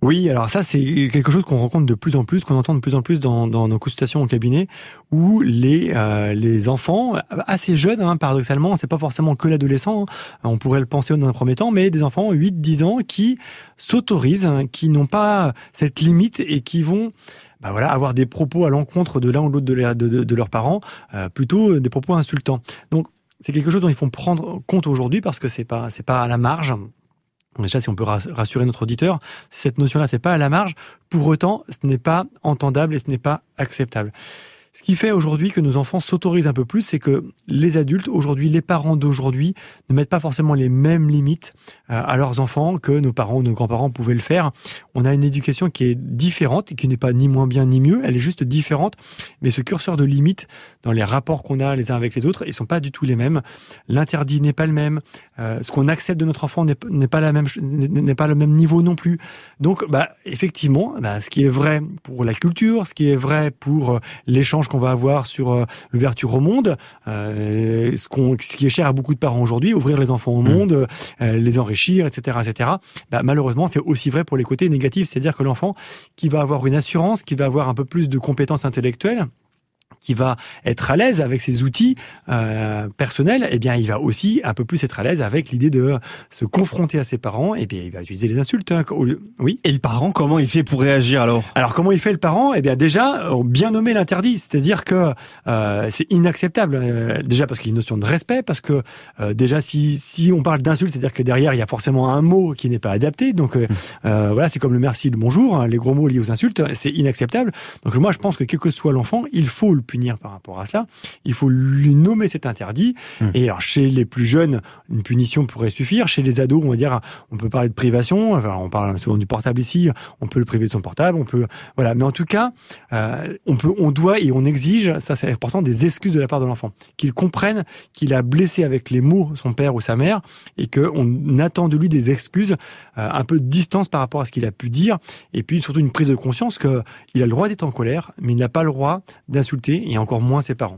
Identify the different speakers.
Speaker 1: Oui, alors ça c'est quelque chose qu'on rencontre de plus en plus, qu'on entend de plus en plus dans, dans nos consultations au cabinet, où les euh, les enfants assez jeunes, hein, paradoxalement, c'est pas forcément que l'adolescent, hein, on pourrait le penser dans un premier temps, mais des enfants 8-10 ans qui s'autorisent, hein, qui n'ont pas cette limite et qui vont bah voilà, avoir des propos à l'encontre de l'un ou l'autre de, de, leurs parents, euh, plutôt des propos insultants. Donc c'est quelque chose dont il faut prendre compte aujourd'hui parce que c'est pas c'est pas à la marge déjà si on peut rassurer notre auditeur, cette notion-là, c'est pas à la marge. Pour autant, ce n'est pas entendable et ce n'est pas acceptable. Ce qui fait aujourd'hui que nos enfants s'autorisent un peu plus, c'est que les adultes aujourd'hui, les parents d'aujourd'hui, ne mettent pas forcément les mêmes limites euh, à leurs enfants que nos parents ou nos grands-parents pouvaient le faire. On a une éducation qui est différente, qui n'est pas ni moins bien ni mieux, elle est juste différente. Mais ce curseur de limites dans les rapports qu'on a les uns avec les autres, ils sont pas du tout les mêmes. L'interdit n'est pas le même. Euh, ce qu'on accepte de notre enfant n'est pas pas le même niveau non plus. Donc, bah, effectivement, bah, ce qui est vrai pour la culture, ce qui est vrai pour euh, qu'on va avoir sur euh, l'ouverture au monde, euh, ce, qui est cher à beaucoup de parents aujourd'hui, ouvrir les enfants au mmh. monde, euh, les enrichir, etc., etc. Bah, malheureusement, c'est aussi vrai pour les côtés négatifs, c'est-à-dire que l'enfant qui va avoir une assurance, qui va avoir un peu plus de compétences intellectuelles, qui va être à l'aise avec ses outils euh, personnels, eh bien, il va aussi un peu plus être à l'aise avec l'idée de se confronter à ses parents. Et eh bien, il va utiliser les insultes. Hein,
Speaker 2: oui. Et le parent, comment il fait pour réagir alors?
Speaker 1: Alors, comment il fait le parent? Eh bien, déjà, euh, bien nommer l'interdit, c'est-à-dire que euh, c'est inacceptable. Euh, déjà parce qu'il y a une notion de respect, parce que euh, déjà, si si on parle d'insultes, c'est-à-dire que derrière, il y a forcément un mot qui n'est pas adapté. Donc, euh, mmh. voilà, c'est comme le merci, le bonjour, hein, les gros mots liés aux insultes, c'est inacceptable. Donc, moi, je pense que quel que soit l'enfant, il faut le punir par rapport à cela. Il faut lui nommer cet interdit. Hum. Et alors, chez les plus jeunes, une punition pourrait suffire. Chez les ados, on va dire, on peut parler de privation. Enfin, on parle souvent du portable ici. On peut le priver de son portable. On peut, voilà. Mais en tout cas, euh, on peut, on doit et on exige, ça c'est important, des excuses de la part de l'enfant. Qu'il comprenne qu'il a blessé avec les mots son père ou sa mère et qu'on attend de lui des excuses, euh, un peu de distance par rapport à ce qu'il a pu dire. Et puis surtout une prise de conscience qu'il a le droit d'être en colère, mais il n'a pas le droit d'insulter et encore moins ses parents.